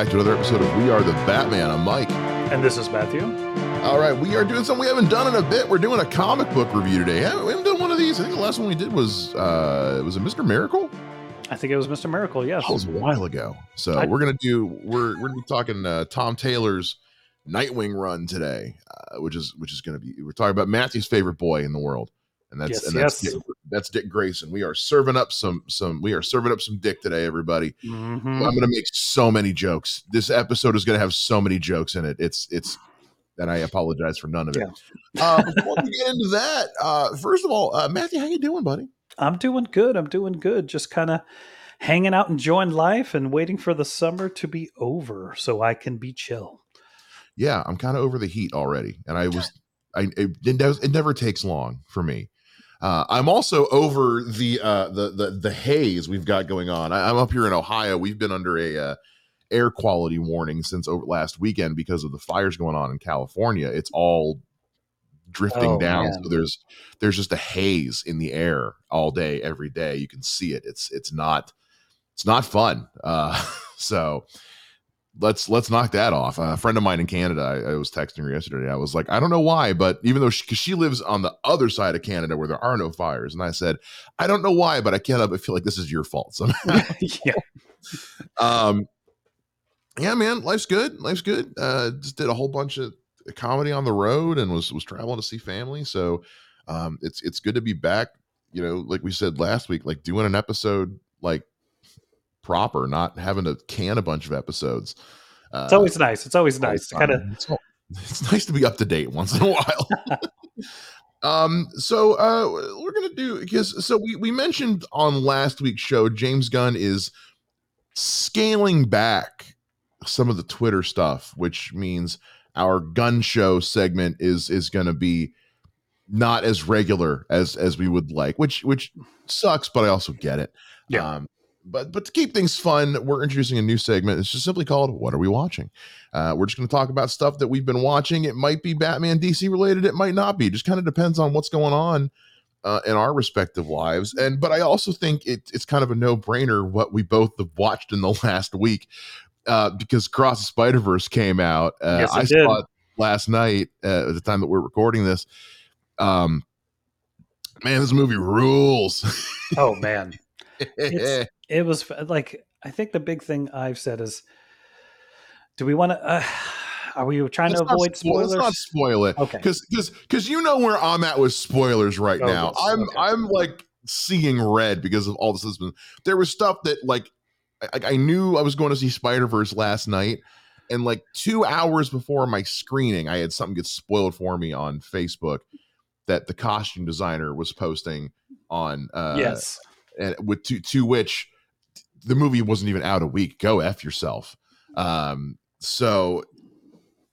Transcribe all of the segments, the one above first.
back to another episode of We Are the Batman. I'm Mike. And this is Matthew. All right, we are doing something we haven't done in a bit. We're doing a comic book review today. We haven't done one of these. I think the last one we did was uh was it Mr. Miracle? I think it was Mr. Miracle. Yes, that was a while ago. So I, we're gonna do we're we're gonna be talking uh, Tom Taylor's Nightwing run today, uh, which is which is gonna be we're talking about Matthew's favorite boy in the world, and that's yes, and that's yes. That's Dick Grayson. We are serving up some some we are serving up some Dick today, everybody. Mhm. I'm gonna make so many jokes. This episode is gonna have so many jokes in it. It's it's and I apologize for none of it. Uh, before we get into that, uh, first of all, uh, Matthew, how you doing, buddy? I'm doing good. I'm doing good. Just kind of hanging out, enjoying life, and waiting for the summer to be over so I can be chill. Yeah, I'm kind of over the heat already, and I was, I it, it never takes long for me. Uh, I'm also over the uh, the the the haze we've got going on. I, I'm up here in Ohio. We've been under a uh, air quality warning since over last weekend because of the fires going on in California. It's all drifting Oh, down. man. So there's there's just a haze in the air all day, every day. You can see it. It's it's not it's not fun. Uh, so let's let's knock that off. a friend of mine in Canada, I, I was texting her yesterday. I was like, I don't know why, but even though she, she lives on the other side of Canada where there are no fires, and I said, I don't know why, but I can't help but feel like this is your fault somehow. yeah. um, yeah, man, life's good. Life's good. Uh, just did a whole bunch of comedy on the road and was was traveling to see family. So, um, it's it's good to be back. You know, like we said last week, like doing an episode like proper, not having to can a bunch of episodes. Uh, It's always nice. It's always nice to kind of. It's, it's nice to be up to date once in a while. um, so uh, we're gonna do because so we we mentioned on last week's show, James Gunn is scaling back some of the Twitter stuff, which means our gun show segment is is going to be not as regular as as we would like, which which sucks, but I also get it. Yeah. Um, but but to keep things fun, we're introducing a new segment. It's just simply called "What Are We Watching?" Uh, we're just going to talk about stuff that we've been watching. It might be Batman DC related. It might not be. It just kind of depends on what's going on uh, in our respective lives. And but I also think it, it's kind of a no brainer what we both have watched in the last week uh, because Cross the Spider Verse came out. Uh, Yes, I did. saw it last night uh, at the time that we're recording this. Um, man, this movie rules. Oh man, it was like I think the big thing I've said is, do we want to? Uh, are we trying Let's to avoid spoil- Let's not spoilers? spoil it. Okay. because because because you know where I'm at with spoilers right Oh, now. yes. I'm Okay. I'm like seeing red because of all the been- There was stuff that like I, I knew I was going to see Spider Verse last night, and like two hours before my screening, I had something get spoiled for me on Facebook that the costume designer was posting on. Uh, yes. And with to to which the movie wasn't even out a week. Go f yourself. Um, so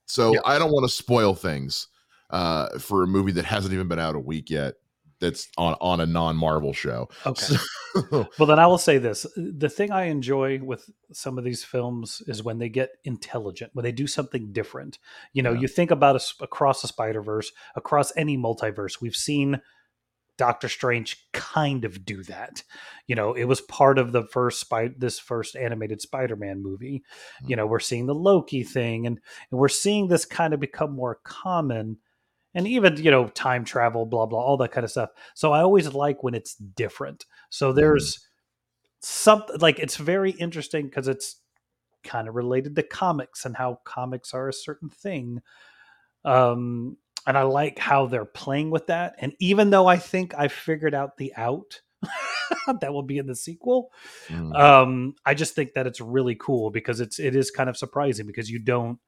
so Yeah. I don't want to spoil things uh, for a movie that hasn't even been out a week yet. That's on on a non Marvel show. Okay. So- Well, then I will say this: the thing I enjoy with some of these films is when they get intelligent, when they do something different. You know, Yeah. you think about us across the Spider Verse, across any multiverse, we've seen Doctor Strange kind of do that. You know, it was part of the first spy, this first animated Spider-Man movie. You know, we're seeing the Loki thing, and and we're seeing this kind of become more common. And even you know time travel, blah blah, all that kind of stuff. So I always like when it's different. So there's something like it's very interesting because it's kind of related to comics and how comics are a certain thing. Um, and I like how they're playing with that. And even though I think I figured out the out that will be in the sequel, Mm. um, I just think that it's really cool because it's it is kind of surprising because you don't.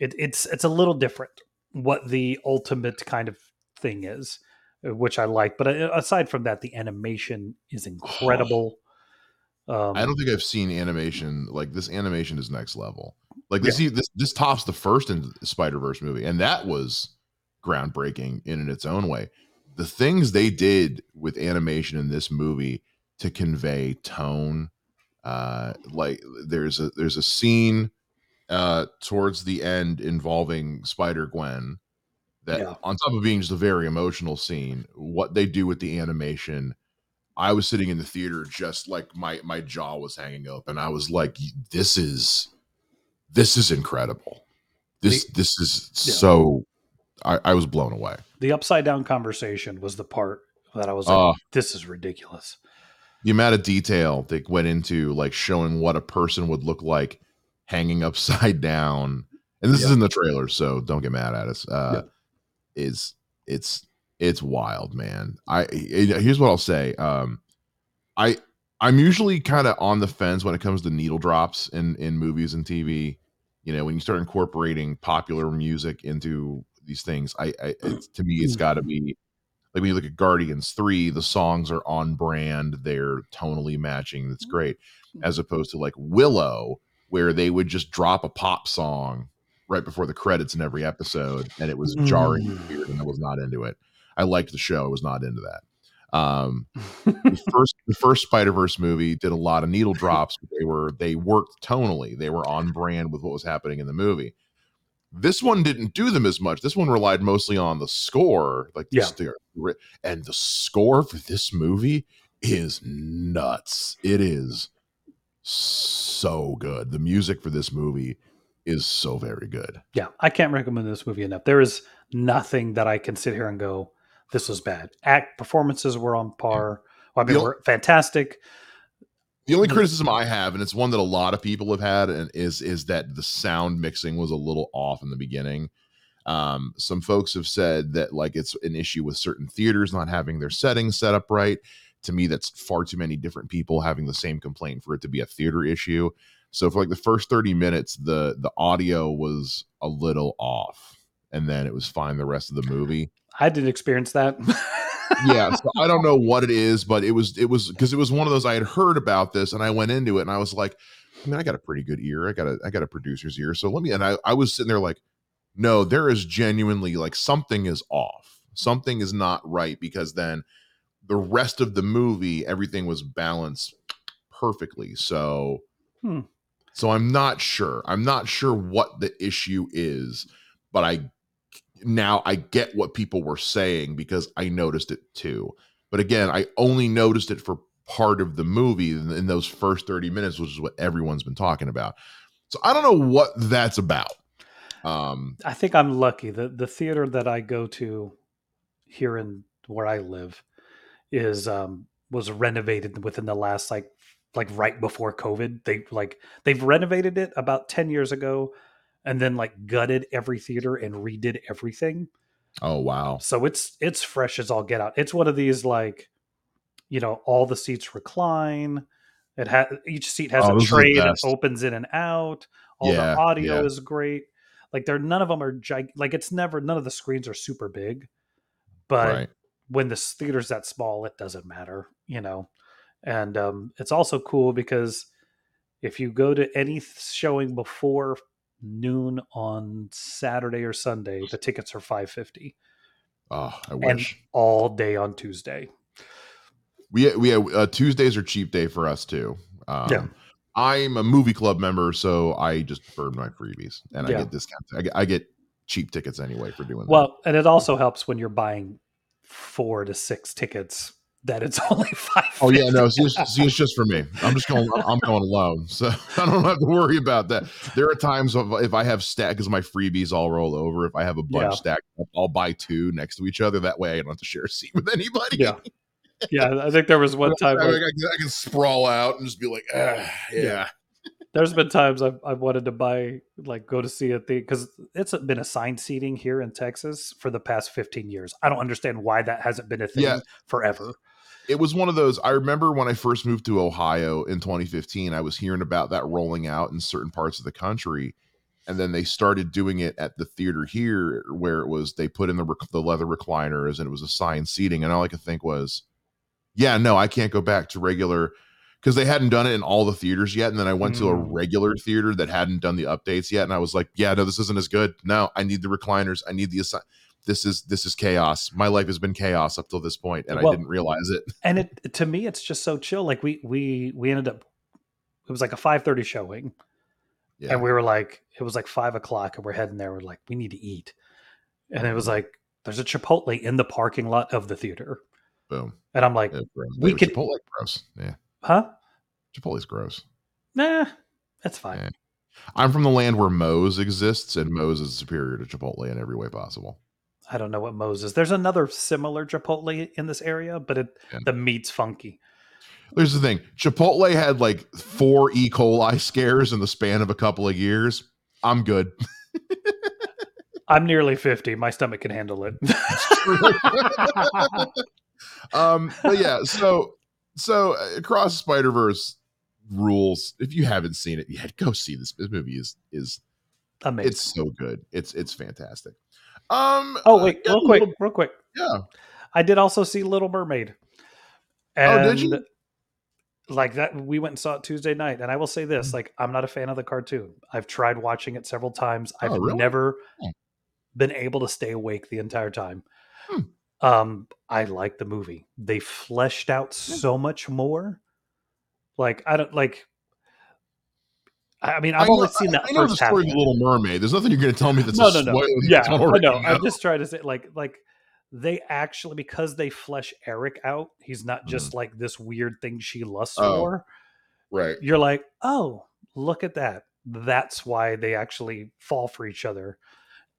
It, it's it's a little different what the ultimate kind of thing is, uh, which I like. But uh, aside from that, the animation is incredible. Um, I don't think I've seen animation like this. Animation is next level. Like this, this this tops the first in Spider Verse movie, and that was groundbreaking in, in its own way. The things they did with animation in this movie to convey tone, uh, like there's a there's a scene uh towards the end involving Spider Gwen that Yeah. on top of being just a very emotional scene, what they do with the animation I was sitting in the theater just like my my jaw was hanging open. And I was like, this is this is incredible. This The- this is Yeah. so. I, I was blown away. The upside down conversation was the part that I was like, Uh, this is ridiculous. the amount of detail that went into like showing what a person would look like hanging upside down and this is in the trailer so don't get mad at us uh Yeah. is it's it's wild man i it- here's what i'll say um i i'm usually kind of on the fence when it comes to needle drops in in movies and tv you know when you start incorporating popular music into these things i, I it's, to me it's got to be like when you look at Guardians 3, the songs are on brand, they're tonally matching. That's great. As opposed to like Willow, where they would just drop a pop song right before the credits in every episode, and it was jarring and Mm. weird, and I was not into it. I liked the show, I was not into that. Um the first the first Spider-Verse movie did a lot of needle drops, they were they worked tonally. They were on brand with what was happening in the movie. This one didn't do them as much. This one relied mostly on the score, like the Yeah. and the score for this movie is nuts. It is so good. The music for this movie is so very good. yeah, I can't recommend this movie enough. There is nothing that I can sit here and go, this was bad. Act performances were on par. Well, I mean, The were fantastic. The only criticism I have, and it's one that a lot of people have had, and is is that the sound mixing was a little off in the beginning. Um, some folks have said that like it's an issue with certain theaters not having their settings set up right. To me, that's far too many different people having the same complaint for it to be a theater issue. So for like the first 30 minutes, the the audio was a little off, and then it was fine the rest of the movie I didn't experience that. yeah so i don't know what it is but it was it was because it was one of those i had heard about this and i went into it and i was like i mean i got a pretty good ear. I got a i got a producer's ear. So let me and i i was sitting there like no there is genuinely like something is off. Something is not right because then the rest of the movie everything was balanced perfectly. So Hmm. so i'm not sure. I'm not sure what the issue is but i now I get what people were saying because I noticed it too. But again, I only noticed it for part of the movie in, in those first 30 minutes, which is what everyone's been talking about. So I don't know what that's about. Um, I think I'm lucky. The the theater that I go to here in where I live is um was renovated within the last like like right before COVID. They like they've renovated it about 10 years ago and then like gutted every theater and redid everything. oh wow. So it's it's fresh as all get out. It's one of these like you know, all the seats recline. It has each seat has Oh, a are tray that opens in and out. All Yeah, the audio yeah. is great. Like they're none of them are gig- like it's never none of the screens are super big. But right. when the theater's that small, it doesn't matter, you know. And um, it's also cool because if you go to any showing before noon on Saturday or Sunday, the tickets are five fifty, Oh, I and wish. all day on Tuesday. we we uh, Tuesdays are cheap day for us too. Um, Yeah. I'm a movie club member, so I just burn my freebies and I get discounts. I get, I get cheap tickets anyway for doing that. Well, and it also helps when you're buying four to six tickets that it's only five. Oh yeah, no, see it's, see, it's just for me. I'm just going. I'm going alone, so I don't have to worry about that. There are times of if I have stack because my freebies all roll over. If I have a bunch Yeah. stacked up, I'll buy two next to each other. That way, I don't have to share a seat with anybody. Yeah. yeah, I think there was one I, time. I, like- can- I can sprawl out and just be like, ah, yeah. Yeah. there's been times I've, I've wanted to buy like go to see a thing because it's been assigned seating here in Texas for the past 15 years. I don't understand why that hasn't been a thing Yeah. forever. It was one of those i remember when i first moved to ohio in 2015 i was hearing about that rolling out in certain parts of the country and then they started doing it at the theater here where it was they put in the, rec- the leather recliners and it was assigned seating and all i could think was yeah no i can't go back to regular because they hadn't done it in all the theaters yet and then i went to a Mm. regular theater that hadn't done the updates yet and i was like yeah no this isn't as good no i need the recliners i need the assi- this is this is chaos my life has been chaos up till this point and Well- i didn't realize it And it to me, it's just so chill. Like we we we ended up. It was like a 5:30 showing, yeah and we were like, it was like five o'clock, and we're heading there. We're like, we need to eat, and it was like, there's a Chipotle in the parking lot of the theater, Boom. and I'm like, Yeah. We could- Chipotle gross. Yeah. huh? Chipotle's gross. Nah, that's fine. Yeah. I'm from the land where Moe's exists, and Moe's is superior to Chipotle in every way possible. I don't know what Moses. There's another similar Chipotle in this area, but it Yeah. the meat's funky. There's the thing Chipotle had like four E. coli scares in the span of a couple of years. I'm good. I'm nearly 50. My stomach can handle it. um, but yeah, so so uh, across Spider Verse rules. If you haven't seen it yet, go see this. This movie is is Amazing. it's so good. It's it's fantastic. Um. oh wait, yeah, real quick, little- real quick. yeah. I did also see Little Mermaid. Oh, did you? like that we went and saw it Tuesday night. And I will say this, like I'm not a fan of the cartoon. I've tried watching it several times. I've Oh, really? never Hmm. been able to stay awake the entire time. Hmm. Um, I like the movie. They fleshed out so much more. Like I don't like I I mean, I've I only know- seen that I know the story of the Little Mermaid. There's nothing you're going to tell me that's no, no, no. Yeah, I know. I'm just trying to say, like, like they actually because they flesh Eric out, he's not just mm-hmm. like this weird thing she lusts. Oh. for. right. You're like, oh, look at that. That's why they actually fall for each other.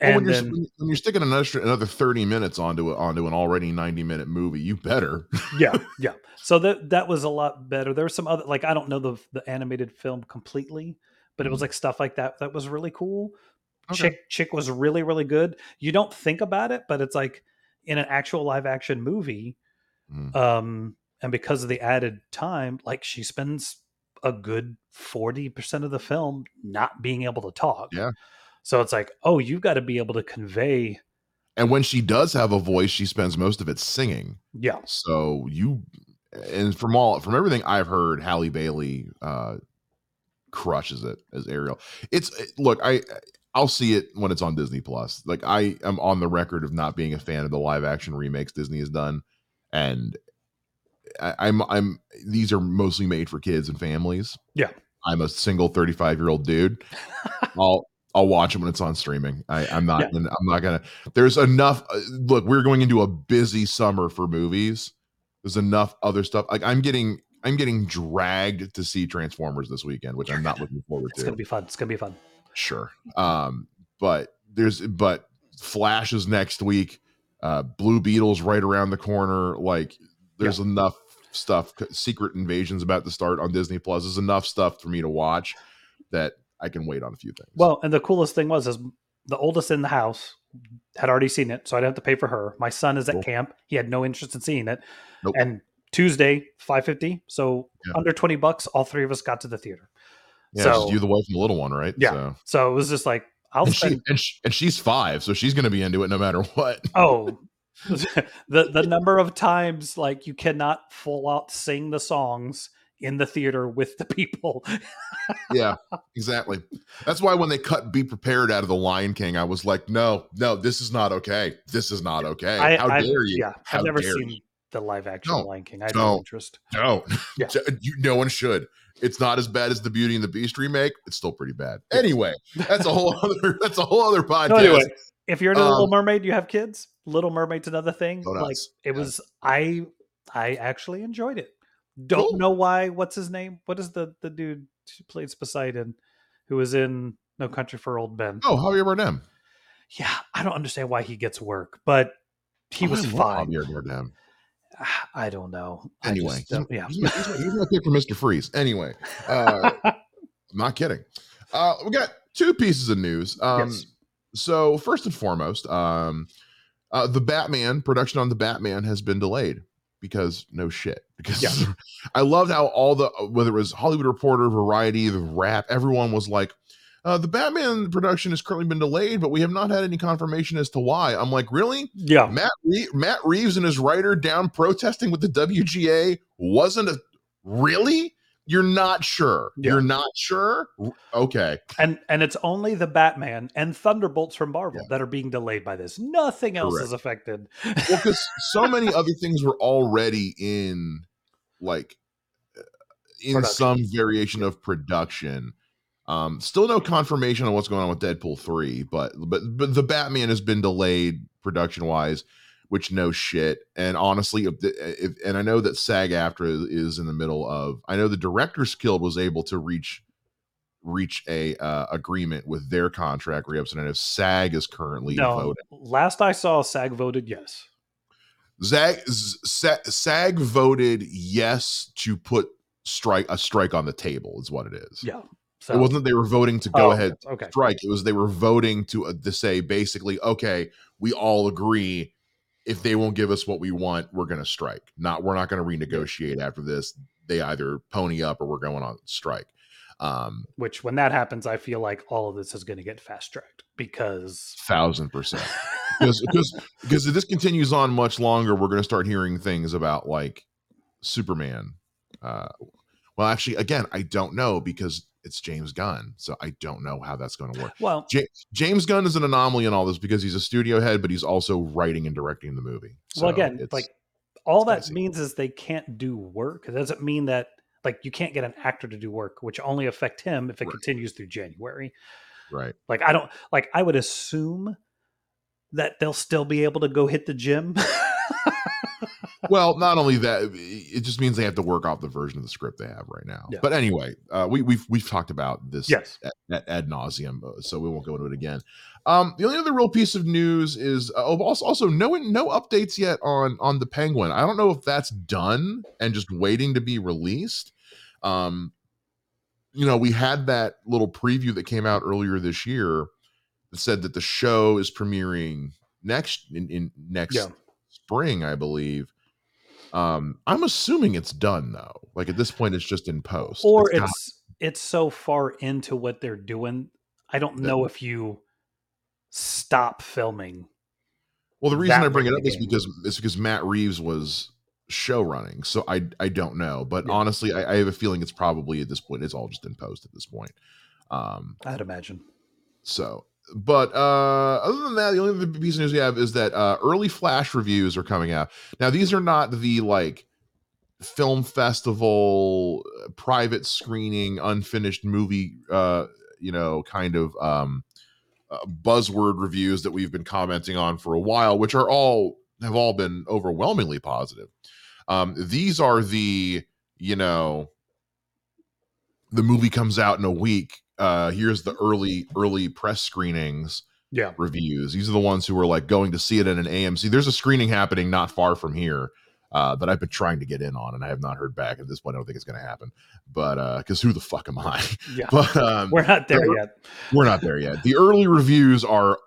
Well, And when, you're, then, when when you're sticking another another 30 minutes onto it onto an already 90 minute movie, you better. yeah, yeah. So that that was a lot better. There was some other like I don't know the the animated film completely, but it was Mhm. like stuff like that that was really cool. Okay. Chick Chick was really really good. You don't think about it, but it's like in an actual live action movie, Mm. um, and because of the added time, like she spends a good forty percent of the film not being able to talk. Yeah. So it's like, oh, you've got to be able to convey. And when she does have a voice, she spends most of it singing. Yeah, So you and from all from everything I've heard, Halle Bailey uh crushes it as Ariel. It's look, I I'll see it when it's on Disney Plus. Like I am on the record of not being a fan of the live action remakes Disney has done, and I, I'm I'm these are mostly made for kids and families. Yeah. I'm a single 35 year old dude. I'll I'll watch it when it's on streaming. I, I'm not. Yeah. I'm not gonna. There's enough. uh, Look, we're going into a busy summer for movies. There's enough other stuff. Like I'm getting. I'm getting dragged to see Transformers this weekend, which I'm not looking forward it's to. It's gonna be fun. It's gonna be fun. sure. Um, but there's but Flash is next week. Uh, Blue Beetle's right around the corner. Like there's enough stuff. Secret Invasion's about to start on Disney Plus. There's enough stuff for me to watch that I can wait on a few things. Well, and the coolest thing was is the oldest in the house had already seen it, so I didn't have to pay for her. My son is at Cool. camp; he had no interest in seeing it. Nope. And Tuesday, five fifty, so Yeah. under twenty bucks, all three of us got to the theater. yeah, so- you, the wife, and the little one, right? Yeah. So, So it was just like I'll and, she, and, she, and she's five, so she's going to be into it no matter what. oh, the the number of times like you cannot full out sing the songs in the theater with the people. yeah, exactly. That's why when they cut "Be Prepared" out of the Lion King, I was like, no, no, this is not okay. This is not okay. I, How I've- dare you? Yeah, How I've never seen you? The live action Don't. Lion King. I had no Don't. interest. Don't. Yeah. you, no one should. It's not as bad as the Beauty and the Beast remake. It's still pretty bad. Anyway, that's a whole other. That's a whole other podcast. So anyway, if you're into Little Um, Mermaid, you have kids. Little Mermaid's another thing. Like it Yeah. was, I I actually enjoyed it. Don't Cool. know why. What's his name? What is the the dude who plays Poseidon, who was in No Country for Old Men? Oh, Javier Bardem. Yeah, I don't understand why he gets work, but he Oh, was fine. Javier Bardem. I don't know. Anyway, just yeah. he's, my, he's, my, he's pick for Mr. Freeze. Anyway, uh, I'm not kidding. Uh, we got two pieces of news. Um, Yes. So first and foremost, um, uh, the Batman production on the Batman has been delayed because no shit. Because Yeah. I loved how all the whether it was Hollywood Reporter, Variety, the Wrap, everyone was like. Uh, the Batman production has currently been delayed, but we have not had any confirmation as to why. I'm like, really? yeah, Matt Re- Matt Reeves and his writer down protesting with the WGA wasn't a really. You're not sure. Yeah. You're not sure. Okay. and and it's only the Batman and Thunderbolts from Marvel Yeah. that are being delayed by this. Nothing else Correct. is affected. Well, because so many other things were already in, like, uh, in Production. some variation of production. Um, still no confirmation on what's going on with Deadpool three, but but but the Batman has been delayed production wise, which no shit. And honestly, if, the, if and I know that SAG-AFTRA is in the middle of. I know the Directors Guild was able to reach reach a uh, agreement with their contract representative. SAG is currently no, voting. last I saw, SAG voted yes. SAG, Z- SAG voted yes to put strike a strike on the table. Is what it is. Yeah. It wasn't that they were voting to go Oh, ahead Okay. strike. It was they were voting to uh, to say basically, okay, we all agree if they won't give us what we want, we're going to strike. Not we're not going to renegotiate after this. They either pony up or we're going on strike. Um, Which, when that happens, I feel like all of this is going to get fast tracked because thousand percent. Because because because if this continues on much longer, we're going to start hearing things about like Superman. Uh, well, actually, again, I don't know because it's James Gunn, so I don't know how that's going to work. well, James Gunn is an anomaly in all this because he's a studio head, but he's also writing and directing the movie. well, So again, it's- like all that dicey. means is they can't do work. It doesn't mean that like you can't get an actor to do work, which only affect him if it Right. continues through January. right. Like I don't like I would assume that they'll still be able to go hit the gym. Well, not only that, it just means they have to work off the version of the script they have right now. Yeah. But anyway, uh, we, we've we've talked about this yes. ad, ad, ad nauseum, uh, so we won't go into it again. Um, the only other real piece of news is uh, oh, also also no no updates yet on on the Penguin. I don't know if that's done and just waiting to be released. Um, you know, we had that little preview that came out earlier this year that said that the show is premiering next in, in next Yeah. spring, I believe. Um, I'm assuming it's done though. Like at this point, it's just in post. Or gotta- it's it's so far into what they're doing. I don't know if you stop filming. Well, the reason I bring it up is because it's because Matt Reeves was show running, so I I don't know, but Yeah. honestly, I, I have a feeling it's probably at this point it's all just in post at this point. Um, I'd imagine. so, but uh, other than that, the only other piece of news we have is that uh, early Flash reviews are coming out. Now, these are not the like film festival uh, private screening unfinished movie uh you know kind of um uh, buzzword reviews that we've been commenting on for a while which are all have all been overwhelmingly positive um these are the you know the movie comes out in a week uh here's the early early press screenings Yeah. reviews. These are the ones who are like going to see it in an AMC. There's a screening happening not far from here uh, that I've been trying to get in on, and I have not heard back at this point. I don't think it's going to happen, but uh, because who the fuck am I? Yeah. But um, We're not there we're- yet. we're not there yet. The early reviews are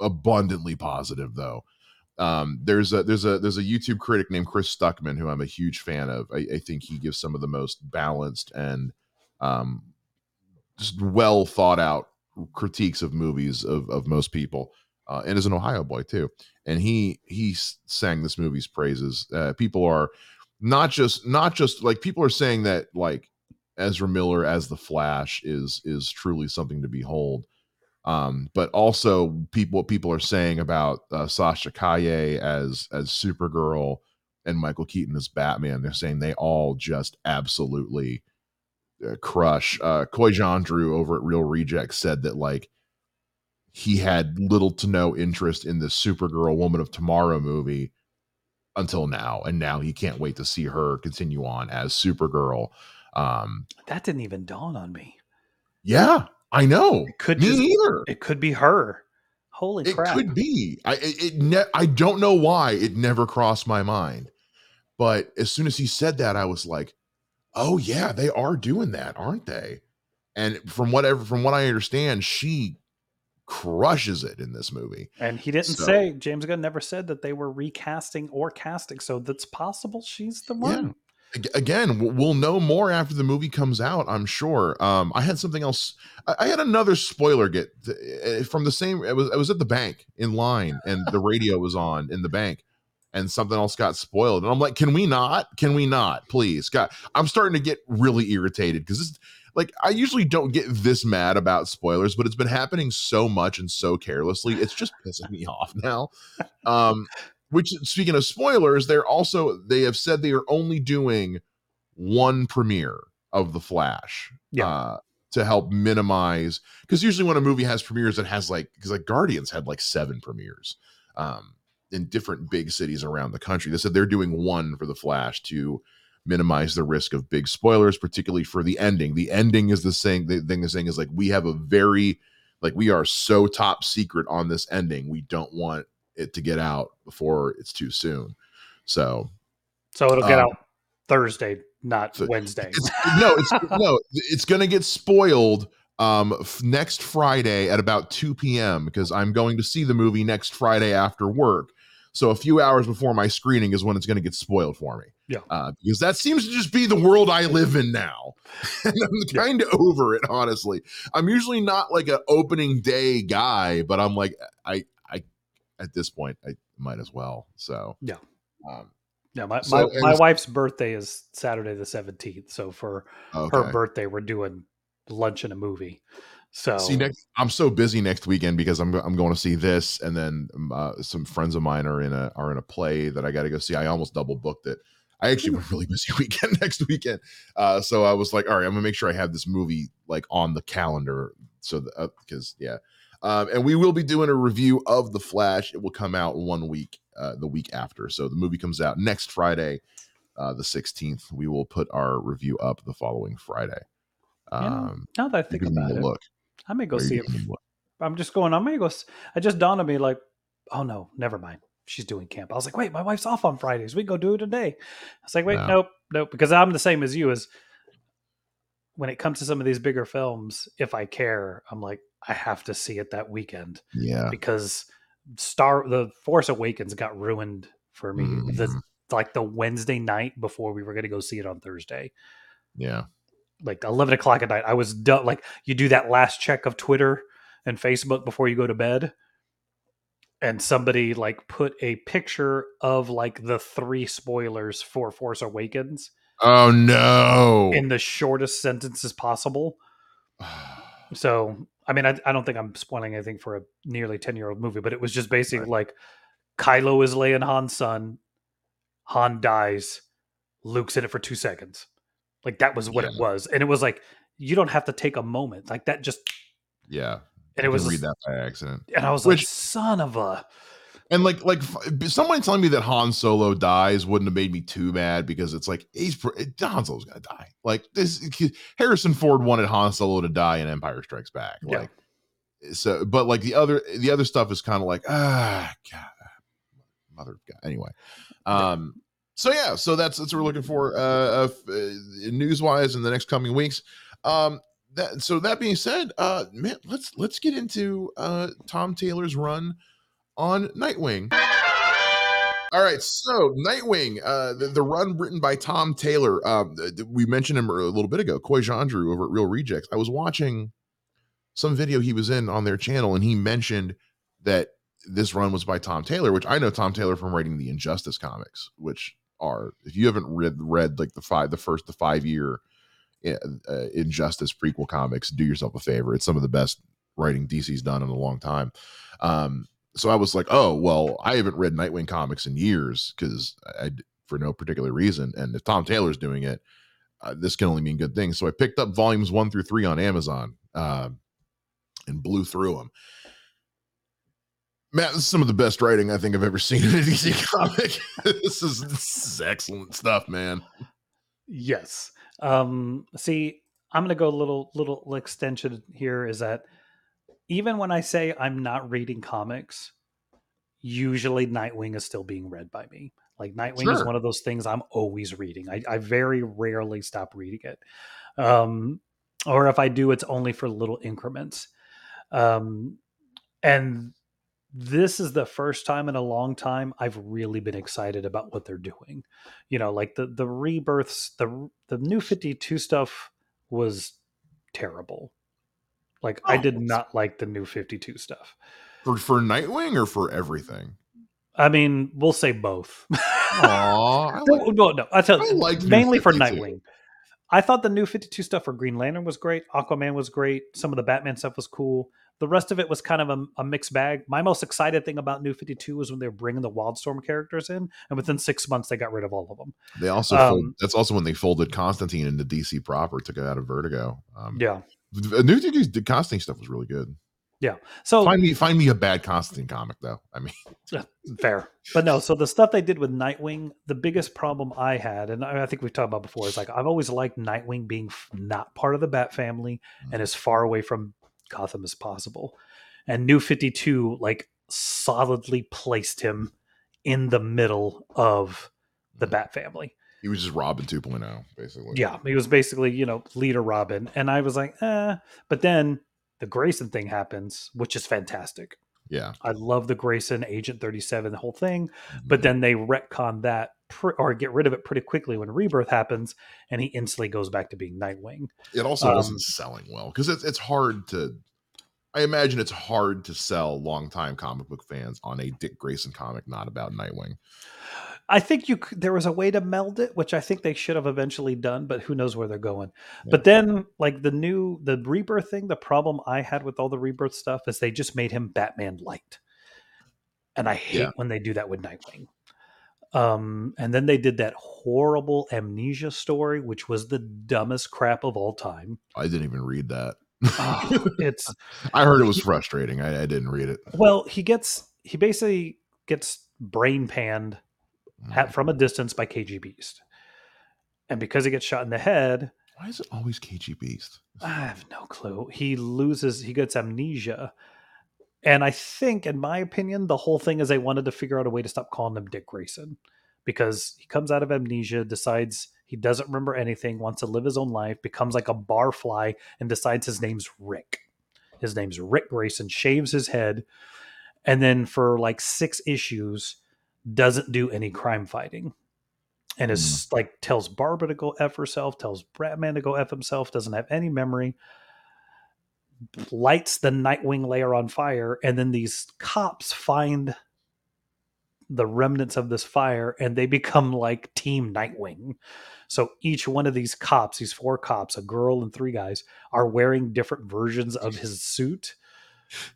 abundantly positive, though. Um, there's a there's a there's a YouTube critic named Chris Stuckman who I'm a huge fan of. I, I think he gives some of the most balanced and um, just well thought out critiques of movies of of most people, uh, and is an Ohio boy too. And he he sang this movie's praises. Uh, people are not just not just like people are saying that like Ezra Miller as the Flash is is truly something to behold. Um, but also people what people are saying about uh, Sasha Calle as as Supergirl and Michael Keaton as Batman. They're saying they all just absolutely crush. Uh, Coy Jandreau over at Reel Rejects said that like he had little to no interest in the Supergirl Woman of Tomorrow movie until now, and now he can't wait to see her continue on as Supergirl. Um, That didn't even dawn on me. yeah, I know. It could Me just, neither. it could be her. Holy It crap. could be. I it, it ne- I don't know why it never crossed my mind, but as soon as he said that, I was like, "Oh yeah, they are doing that, aren't they?" And from whatever from what I understand, she crushes it in this movie. And he didn't So- say James Gunn never said that they were recasting or casting, so that's possible she's the one. Ag- Again, we'll know more after the movie comes out. I'm sure. Um, I had something else. I, had another spoiler get uh, from the same. It was I was at the bank in line, and the radio was on in the bank, and something else got spoiled. And I'm like, can we not? Can we not? Please, God, I'm starting to get really irritated because this. Like I usually don't get this mad about spoilers, but it's been happening so much and so carelessly. It's just pissing me off now. Um, which speaking of spoilers, they're also they have said they are only doing one premiere of the Flash. Yeah. Uh, to help minimize because usually when a movie has premieres, it has like because like Guardians had like seven premieres um in different big cities around the country. They said they're doing one for the Flash to minimize the risk of big spoilers, particularly for the ending. The ending is the thing. The thing is saying is like we have a very like we are so top secret on this ending. We don't want it to get out before it's too soon. So, so it'll get um, out Thursday, not so Wednesday. it's, no, it's no, it's gonna get spoiled um f- next Friday at about 2 p.m. because I'm going to see the movie next Friday after work. So a few hours before my screening is when it's going to get spoiled for me. Yeah. Uh, because that seems to just be the world I live in now. and I'm kind of over it, honestly. I'm usually not like an opening day guy, but I'm like, I, I, at this point, I might as well. So, Yeah. Um, Yeah, my, So, my, my wife's birthday is Saturday the seventeenth. So for okay. her birthday, we're doing lunch and a movie. So See, next I'm so busy next weekend because I'm I'm going to see this, and then um, uh, some friends of mine are in a are in a play that I got to go see. I almost double booked it. I actually have a really busy weekend next weekend, uh, so I was like, all right, I'm gonna make sure I have this movie like on the calendar, so because yeah, um, and we will be doing a review of the Flash. It will come out one week, uh, the week after. So the movie comes out next Friday, uh, the 16th. We will put our review up the following Friday. Um, now that I think about it, look. I may go see it. me a look. I'm just going. I may go. It just dawned on me like, oh no, never mind. She's doing camp. I was like, wait, my wife's off on Fridays. We can go do it today. I was like, wait, No. nope, nope. Because I'm the same as you. As when it comes to some of these bigger films, if I care, I'm like, I have to see it that weekend Yeah. because Star the Force Awakens got ruined for me. The Mhm. like the Wednesday night before we were going to go see it on Thursday. Yeah. Like 11 o'clock at night. I was done. Like you do that last check of Twitter and Facebook before you go to bed. And somebody like put a picture of like the three spoilers for Force Awakens Oh no. in the shortest sentences possible. So, I mean, I, I don't think I'm spoiling anything for a nearly 10 year old movie, but it was just basically Right. like Kylo is laying Han's son, Han dies, Luke's in it for two seconds. Like that was what it was. And it was like, you don't have to take a moment. Like that just, yeah. and it was, read that by accident. and I was like, son of a, And like like someone telling me that Han Solo dies wouldn't have made me too mad because it's like he's Han Solo's gonna die. Like this Harrison Ford wanted Han Solo to die in Empire Strikes Back. Yeah. Like so, but like the other the other stuff is kind of like ah God, mother of God. Anyway, um. So yeah, so that's that's what we're looking for uh, uh, news wise in the next coming weeks. Um, that so that being said, uh, man, let's let's get into uh Tom Taylor's run on Nightwing. All right, so Nightwing, uh, the, the run written by Tom Taylor. Th- we mentioned him a little bit ago, Coy Jandreau over at Reel Rejects. I was watching some video he was in on their channel, and he mentioned that this run was by Tom Taylor, which I know Tom Taylor from writing the Injustice comics, which are if you haven't read read like the five the first the five year uh, Injustice prequel comics, do yourself a favor. It's some of the best writing DC's done in a long time. Um, so I was like, oh well, I haven't read Nightwing comics in years because I for no particular reason, and if Tom Taylor's doing it, uh, this can only mean good things. So I picked up volumes one through three on Amazon uh, and blew through them. Matt, this is some of the best writing I think I've ever seen in a DC comic. this is this is excellent stuff, man. yes. Um, see, I'm going to go a little, little extension here is that even when I say I'm not reading comics, usually Nightwing is still being read by me. Like Nightwing is one of those things I'm always reading. I, I very rarely stop reading it. Um, or if I do, it's only for little increments. Um, and this is the first time in a long time I've really been excited about what they're doing. You know, like the the rebirths, the the new 52 stuff was terrible. Like I Oh, did not like the new 52 stuff. For for Nightwing or for everything? I mean, we'll say both. Aw, I no, like- no, no, I tell I you, mainly for Nightwing. I thought the new 52 stuff for Green Lantern was great. Aquaman was great. Some of the Batman stuff was cool. The rest of it was kind of a, a mixed bag. My most excited thing about New 52 was when they were bringing the Wildstorm characters in, and within six months, they got rid of all of them. They also Um, fold, that's also when they folded Constantine into DC proper, took it out of Vertigo. Um, Yeah. the new the Constantine stuff was really good. Yeah. So Find me find me a bad Constantine comic though. I mean, fair, but no. So the stuff they did with Nightwing, the biggest problem I had, and I I think we've talked about before, is like I've always liked Nightwing being not part of the Bat family and as far away from Gotham as possible. And New Fifty Two like solidly placed him in the middle of the Bat family. he was just Robin 2.0, basically. Yeah, he was basically, you know, leader Robin. And I was like, eh. But then the Grayson thing happens, which is fantastic. Yeah. I love the Grayson Agent 37, the whole thing. But then they retcon that pr- or get rid of it pretty quickly when Rebirth happens, and he instantly goes back to being Nightwing. it also um, wasn't selling well because it's it's hard to. I imagine it's hard to sell longtime comic book fans on a Dick Grayson comic not about Nightwing. I think you there was a way to meld it, which I think they should have eventually done, but who knows where they're going. But then, like the new the rebirth thing, the problem I had with all the rebirth stuff is they just made him Batman light, and I hate Yeah. when they do that with Nightwing. Um, and then they did that horrible amnesia story, which was the dumbest crap of all time. I didn't even read that. Oh, it's I heard it was frustrating. I, I didn't read it. well, he gets he basically gets brain panned at, mm. from a distance by KG Beast, and because he gets shot in the head, Why is it always KG Beast? I have no clue. He loses, he gets amnesia. And I think, in my opinion, the whole thing is they wanted to figure out a way to stop calling him Dick Grayson because he comes out of amnesia, decides he doesn't remember anything, wants to live his own life, becomes like a barfly, and decides his name's Rick. His name's Rick Grayson, shaves his head, and then for like six issues, doesn't do any crime fighting. And is hmm. like tells Barbara to go F herself, tells Batman to go F himself, doesn't have any memory, lights the Nightwing layer on fire, and then these cops find the remnants of this fire and they become like Team Nightwing. So each one of these cops, these four cops, a girl and three guys, are wearing different versions of his suit.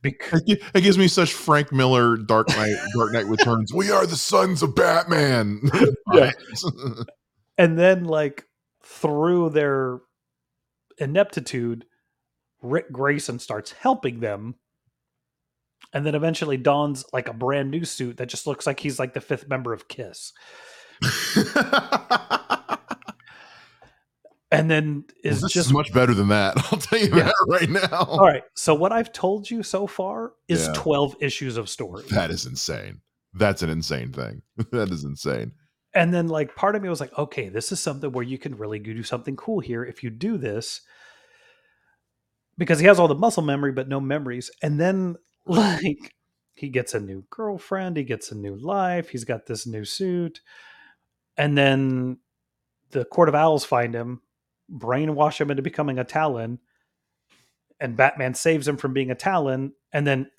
Because It it gives me such Frank Miller Dark Knight Dark Knight Returns. We are the sons of Batman. Yeah. and then like through their ineptitude rick grayson starts helping them and then eventually dons like a brand new suit that just looks like he's like the fifth member of kiss and then is this just much better than that. I'll tell you Yeah. that right now. all right so what i've told you so far is Yeah. 12 issues of story That is insane. That's an insane thing. that is insane. and then like part of me was like okay this is something where you can really do something cool here if you do this because he has all the muscle memory but no memories and then like he gets a new girlfriend he gets a new life he's got this new suit and then the court of owls find him brainwash him into becoming a talon and batman saves him from being a talon and then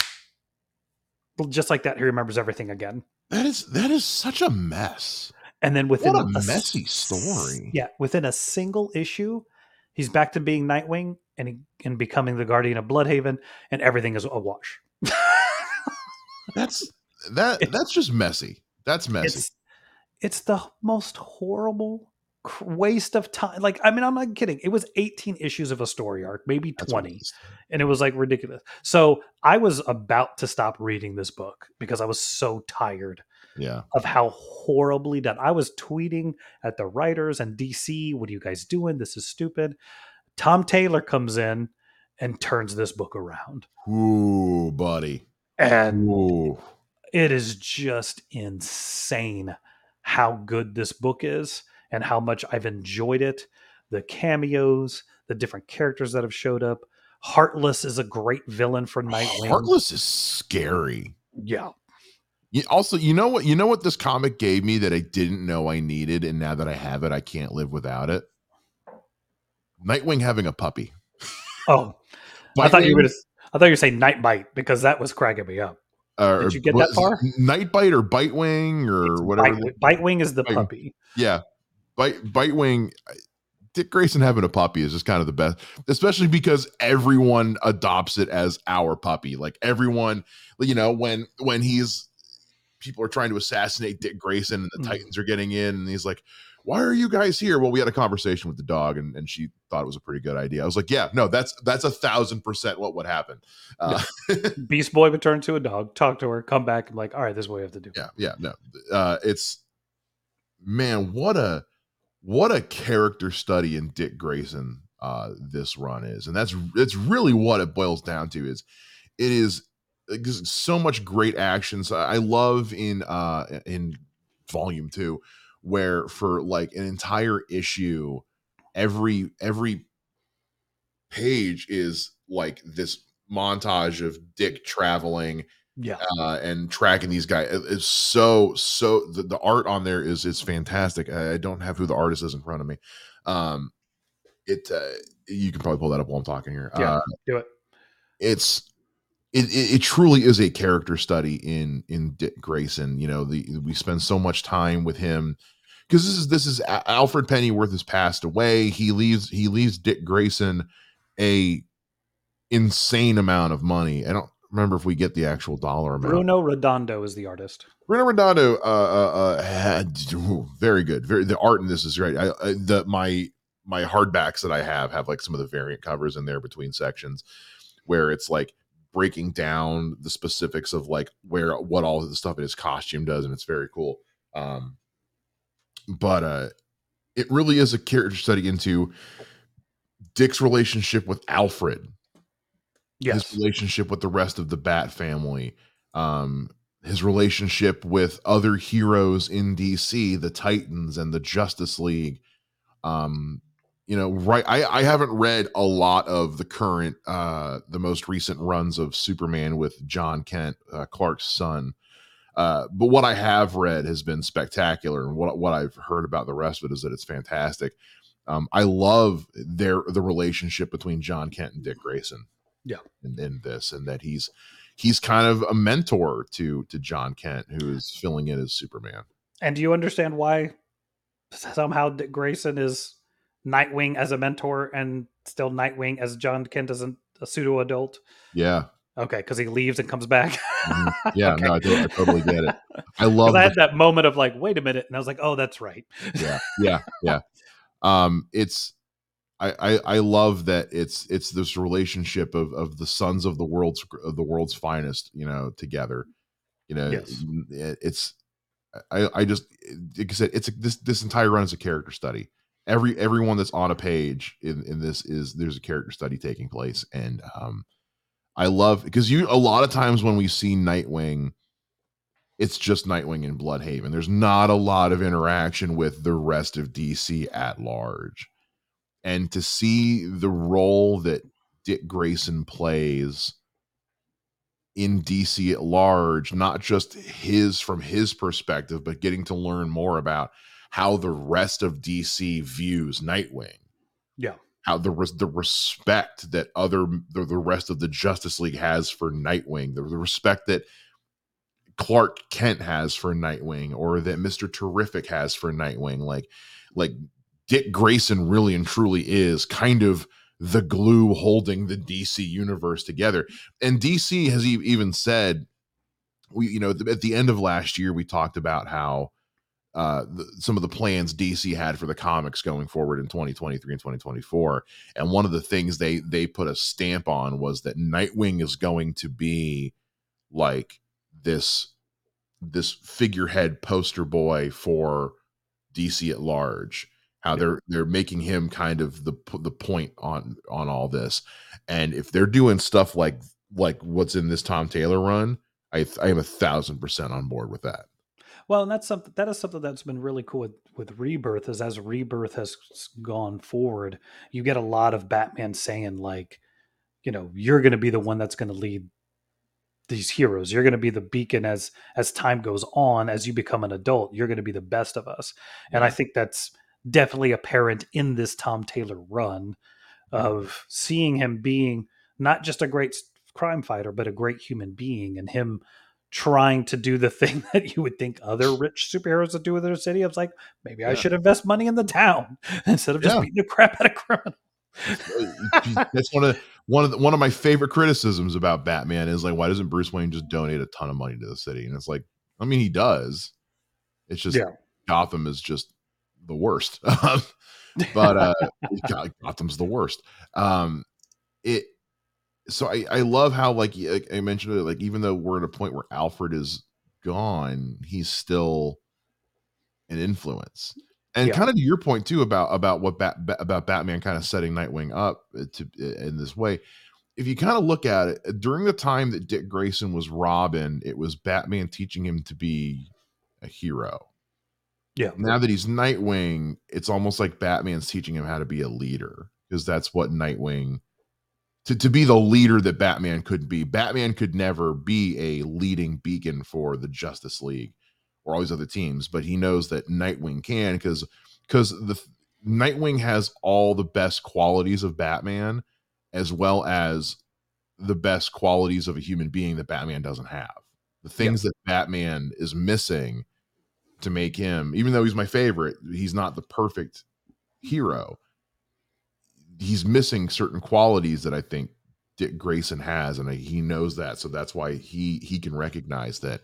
just like that he remembers everything again That is that is such a mess. and then within What a s- messy story. Yeah, within a single issue, he's back to being Nightwing and he, and becoming the guardian of Blüdhaven, and everything is a wash. That's that that's just messy. That's messy. it's it's the most horrible waste of time. Like, I mean, I'm not kidding. It was 18 issues of a story arc, maybe That's what it 20, and it was like ridiculous. So I was about to stop reading this book because I was so tired Yeah. of how horribly done. I was tweeting at the writers and DC, what are you guys doing? This is stupid. Tom Taylor comes in and turns this book around. Ooh, buddy. And Ooh. it is just insane how good this book is and how much I've enjoyed it. The cameos, the different characters that have showed up. Heartless is a great villain for Nightwing. Heartless is scary. Yeah. You- Also, you know what? You know what this comic gave me that I didn't know I needed, and now that I have it, I can't live without it. Nightwing having a puppy. Oh, I thought you were I thought you were saying Nightbite because that was cracking me up. or- Did you get that far? Nightbite or Bitewing or It's whatever. Bite, Bitewing is the Bitewing. puppy. Yeah, Bite Bitewing. Dick Grayson having a puppy is just kind of the best, especially because everyone adopts it as our puppy. Like everyone, you know, when when he's people are trying to assassinate Dick Grayson and the Mm. Titans are getting in, and he's like, "Why are you guys here?" Well, we had a conversation with the dog, and and she thought it was a pretty good idea. I was like, yeah, no, that's that's a thousand percent what would happen. Uh, Beast Boy would turn to a dog, talk to her, come back, and like, all right, this is what we have to do. yeah, yeah, no, uh, it's man, what a what a character study in Dick Grayson uh, this run is, and that's it's really what it boils down to. Is it is so much great action. So I love in uh in volume two where for like an entire issue, every every page is like this montage of Dick traveling Yeah. uh, and tracking these guys. It's so so the, the art on there is is fantastic. I, I don't have who the artist is in front of me. Um, it uh, you can probably pull that up while I'm talking here. Yeah. Uh, Do it. it's it, it it truly is a character study in in Dick Grayson. You know, the we spend so much time with him because this is this is Alfred Pennyworth has passed away. He leaves he leaves Dick Grayson a insane amount of money. I don't remember if we get the actual dollar amount. Bruno Redondo is the artist. Bruno Redondo, uh, uh, uh, had ooh, very good. Very the art in this is great. I, I the my my hardbacks that I have have like some of the variant covers in there between sections, where it's like breaking down the specifics of like where what all of the stuff in his costume does, and it's very cool. Um, but uh, it really is a character study into Dick's relationship with Alfred Yes. his relationship with the rest of the Bat family, um, his relationship with other heroes in DC, the Titans and the Justice League. Um, you know, right? I, I haven't read a lot of the current, uh, the most recent runs of Superman with Jon Kent, uh, Clark's son. Uh, but what I have read has been spectacular, and what what I've heard about the rest of it is that it's fantastic. Um, I love their the relationship between Jon Kent and Dick Grayson in, in this and that he's he's kind of a mentor to to Jon Kent who is filling in as Superman. And do you understand why somehow Dick Grayson is Nightwing as a mentor and still Nightwing as Jon Kent as a, a pseudo adult? Yeah. Okay, because he leaves and comes back. Mhm. Yeah, Okay. no, I, to- I totally get it. i love I the- had that moment of like, wait a minute, and I was like, oh, that's right. yeah, yeah, yeah. Um, it's I, I I love that it's it's this relationship of of the sons of the world's of the world's finest, you know, together. You know, Yes. it- it's I I just like I said, it's a, this this entire run is a character study. Every everyone that's on a page in in this is there's a character study taking place, and um, I love because you a lot of times when we see Nightwing, it's just Nightwing and Blüdhaven. There's not a lot of interaction with the rest of DC at large. And to see the role that Dick Grayson plays in DC at large, not just his from his perspective, but getting to learn more about how the rest of DC views Nightwing. Yeah. How the res- the respect that other the, the rest of the Justice League has for Nightwing, the, the respect that Clark Kent has for Nightwing or that Mr. Terrific has for Nightwing. Like like Dick Grayson really and truly is kind of the glue holding the DC universe together. And DC has even said we you know at the end of last year we talked about how uh the, some of the plans DC had for the comics going forward in 2023 and 2024 and one of the things they they put a stamp on was that Nightwing is going to be like this this figurehead poster boy for DC at large. How they're they're making him kind of the the point on on all this, and if they're doing stuff like like what's in this Tom Taylor run, I I am a thousand percent on board with that. Well, and that's something that is something that's been really cool with, with Rebirth is as Rebirth has gone forward, you get a lot of Batman saying like, you know, you're going to be the one that's going to lead these heroes. You're going to be the beacon as as time goes on as you become an adult. You're going to be the best of us. And I think that's definitely apparent in this Tom Taylor run of seeing him being not just a great crime fighter, but a great human being, and him trying to do the thing that you would think other rich superheroes would do with their city. I was like, maybe I should invest money in the town instead of just Yeah. beating the crap out of criminals. Uh, That's one of one of the, one of my favorite criticisms about Batman is like, why doesn't Bruce Wayne just donate a ton of money to the city? And it's like, I mean, he does. It's just Yeah. Gotham is just the worst. but uh, Gotham's the worst. Um, it so I, I love how like I mentioned it like even though we're at a point where Alfred is gone, he's still an influence. And yeah. kind of to your point too about about what Bat, about Batman kind of setting Nightwing up uh, to uh, in this way. If you kind of look at it during the time that Dick Grayson was Robin, it was Batman teaching him to be a hero. Yeah. Now that he's Nightwing, it's almost like Batman's teaching him how to be a leader because that's what Nightwing to, to be the leader that Batman could be. Batman could never be a leading beacon for the Justice League or all these other teams, but he knows that Nightwing can because because the Nightwing has all the best qualities of Batman as well as the best qualities of a human being that Batman doesn't have. The things that Batman is missing to make him, even though he's my favorite, he's not the perfect hero he's missing certain qualities that I think Dick Grayson has, and he knows that, so that's why he he can recognize that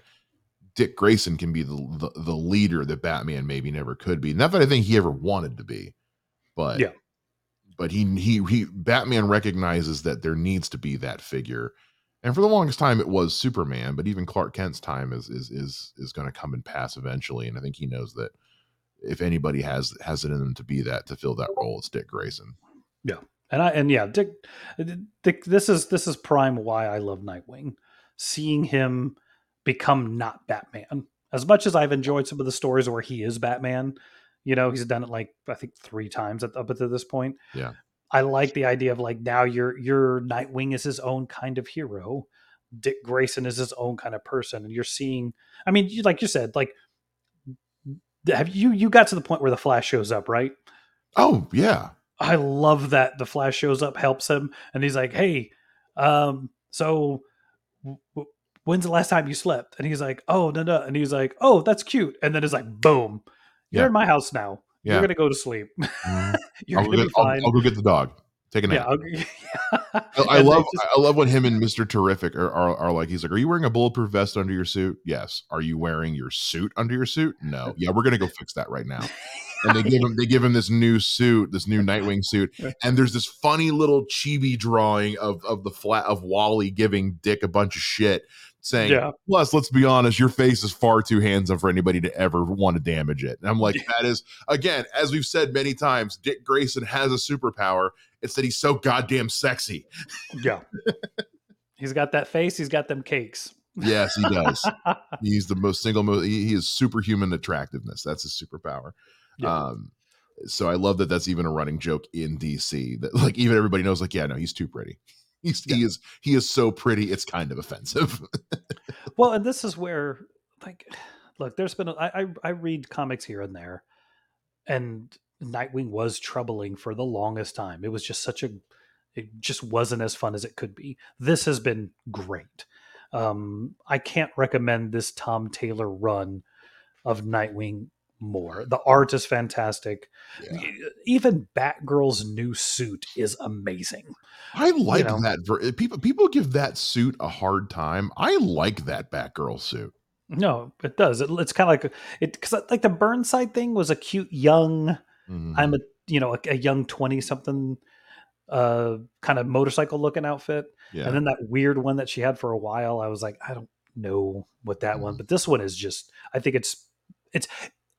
Dick Grayson can be the, the, the leader that Batman maybe never could be. Not that I think he ever wanted to be, but yeah, but he he he Batman recognizes that there needs to be that figure. And for the longest time, it was Superman, but even Clark Kent's time is is is is going to come and pass eventually. And I think he knows that if anybody has has it in them to be that to fill that role, it's Dick Grayson. Yeah, and I and yeah, Dick, Dick. This is this is prime why I love Nightwing. Seeing him become not Batman. As much as I've enjoyed some of the stories where he is Batman, you know, he's done it like I think three times at, up to this point. Yeah, I like the idea of like now your your Nightwing is his own kind of hero. Dick Grayson is his own kind of person, and you're seeing. I mean, you, like you said, like have you you got to the point where the Flash shows up, right? Oh yeah, I love that the Flash shows up, helps him, and he's like, "Hey, um, so w- when's the last time you slept?" And he's like, "Oh, no, no," and he's like, "Oh, that's cute," and then it's like, "Boom, you're yeah. in my house now. Yeah. You're gonna go to sleep. Mm-hmm. you're gonna get, be fine. I'll, I'll, go get the dog. Take a nap." Yeah, yeah. I, I love just, I love when him and Mister Terrific are, are, are like he's like, "Are you wearing a bulletproof vest under your suit?" Yes. Are you wearing your suit under your suit? No. Yeah, we're gonna go fix that right now and they give him they give him this new suit, this new Nightwing suit, and there's this funny little chibi drawing of of the flat of Wally giving Dick a bunch of shit, saying, yeah. "Plus, let's be honest, your face is far too handsome for anybody to ever want to damage it." And I'm like, yeah. that is again, as we've said many times, Dick Grayson has a superpower. It's that he's so goddamn sexy. Yeah. he's got that face. He's got them cakes. Yes, he does. he's the most single. Most, he, he is superhuman attractiveness. That's his superpower. Yeah. Um, so I love that that's even a running joke in DC that like even everybody knows like yeah no he's too pretty. He's yeah. he is he is so pretty it's kind of offensive. well, and this is where like look there's been a, I, I I read comics here and there and Nightwing was troubling for the longest time. It was just such a it just wasn't as fun as it could be. This has been great. Um, I can't recommend this Tom Taylor run of Nightwing more. The art is fantastic. Yeah. Even Batgirl's new suit is amazing. I like you know? that. People people give that suit a hard time. I like that Batgirl suit. No, it does. It, it's kind of like it because like the Burnside thing was a cute young. Mm-hmm. I'm a you know a, a young twenty something uh kind of motorcycle looking outfit yeah. and then that weird one that she had for a while i was like i don't know what that mm-hmm. one but this one is just i think it's it's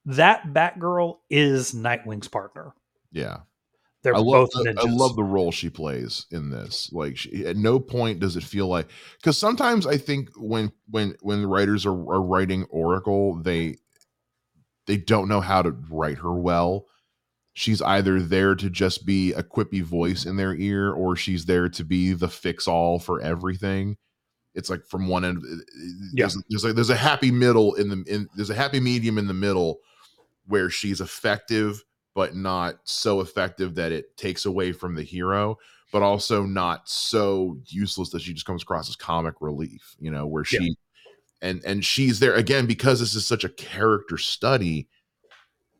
that Batgirl is Nightwing's partner. Yeah. They're I love, both ninjas. I love the role she plays in this. Like she, at no point does it feel like because sometimes I think when when when the writers are, are writing Oracle, they they don't know how to write her well. She's either there to just be a quippy voice in their ear, or she's there to be the fix all for everything it's like from one end yeah. there's, there's a there's a happy middle in the in there's a happy medium in the middle where she's effective but not so effective that it takes away from the hero but also not so useless that she just comes across as comic relief you know where she yeah. and and she's there again because this is such a character study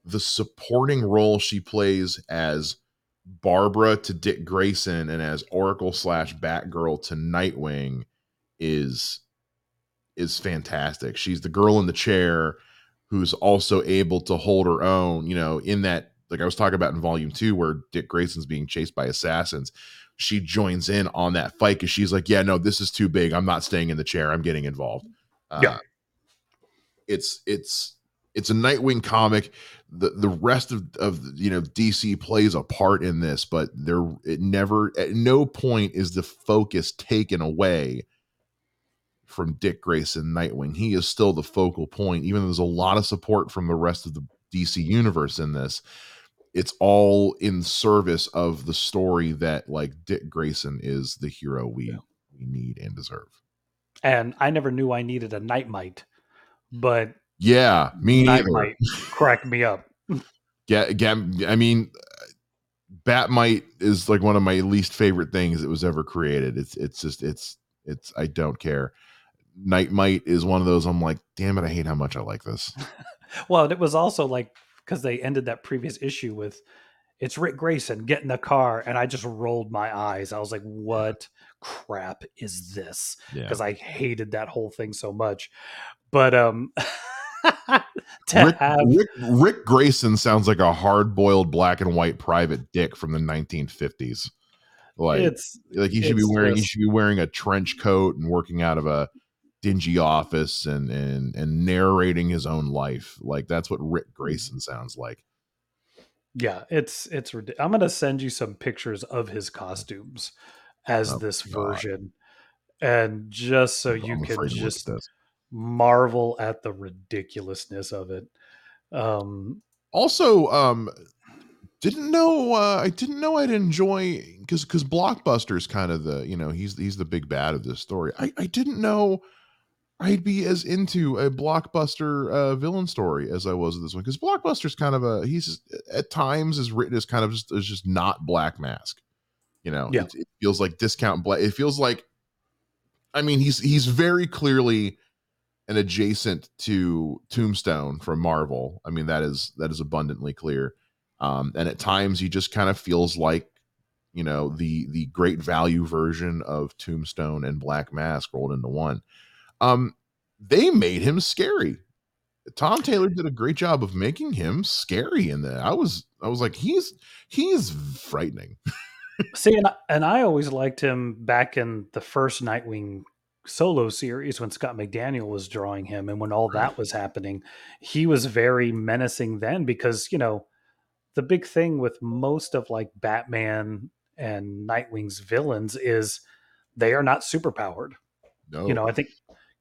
the supporting role she plays as barbara to dick grayson and as oracle slash batgirl to nightwing is is fantastic she's the girl in the chair who's also able to hold her own, you know, in that like I was talking about in volume two, where Dick Grayson's being chased by assassins. She joins in on that fight because she's like, "Yeah, no, this is too big. I'm not staying in the chair. I'm getting involved." Uh, Yeah. it's it's it's a Nightwing comic. The the rest of of you know DC plays a part in this, but there it never at no point is the focus taken away from Dick Grayson Nightwing. He is still the focal point, even though there's a lot of support from the rest of the DC universe in this. It's all in service of the story that like Dick Grayson is the hero we Yeah. we need and deserve. And I never knew I needed a night mite, but Yeah, me night neither. mite cracked me up. Yeah, yeah. I mean, Batmite is like one of my least favorite things that was ever created. It's it's just it's it's I don't care. Nightmite is one of those. I'm like, damn it, I hate how much I like this. Well, and it was also like because they ended that previous issue with it's Rick Grayson get in the car, and I just rolled my eyes. I was like, "What crap is this?" Yeah, Because I hated that whole thing so much. But um, to Rick, have Rick Rick Grayson sounds like a hard boiled black and white private dick from the 1950s. Like it's like he should be it's wearing he should be wearing a trench coat and working out of a dingy office and and and narrating his own life. Like that's what Rick Grayson sounds like. yeah, it's it's. I'm gonna send you some pictures of his costumes as Oh, this God. version, and just so I'm you can afraid to look at just marvel at the ridiculousness of it. Um, also um didn't know uh i didn't know i'd enjoy because because blockbuster's kind of the you know he's he's the big bad of this story i i didn't know i'd be as into a blockbuster uh villain story as i was with this one because blockbuster's kind of a he's at times is written as kind of just as just not black mask you know Yeah. it, it feels like discount black it feels like i mean he's he's very clearly an adjacent to Tombstone from Marvel. I mean that is that is abundantly clear. Um, and at times he just kind of feels like you know the the great value version of Tombstone and Black Mask rolled into one. Um, they made him scary. Tom Taylor did a great job of making him scary in that. I was I was like he's he's frightening. See, and I, and I always liked him back in the first Nightwing solo series when Scott McDaniel was drawing him, and when all that was happening, he was very menacing then because you know the big thing with most of like Batman and Nightwing's villains is they are not superpowered. No, You know, I think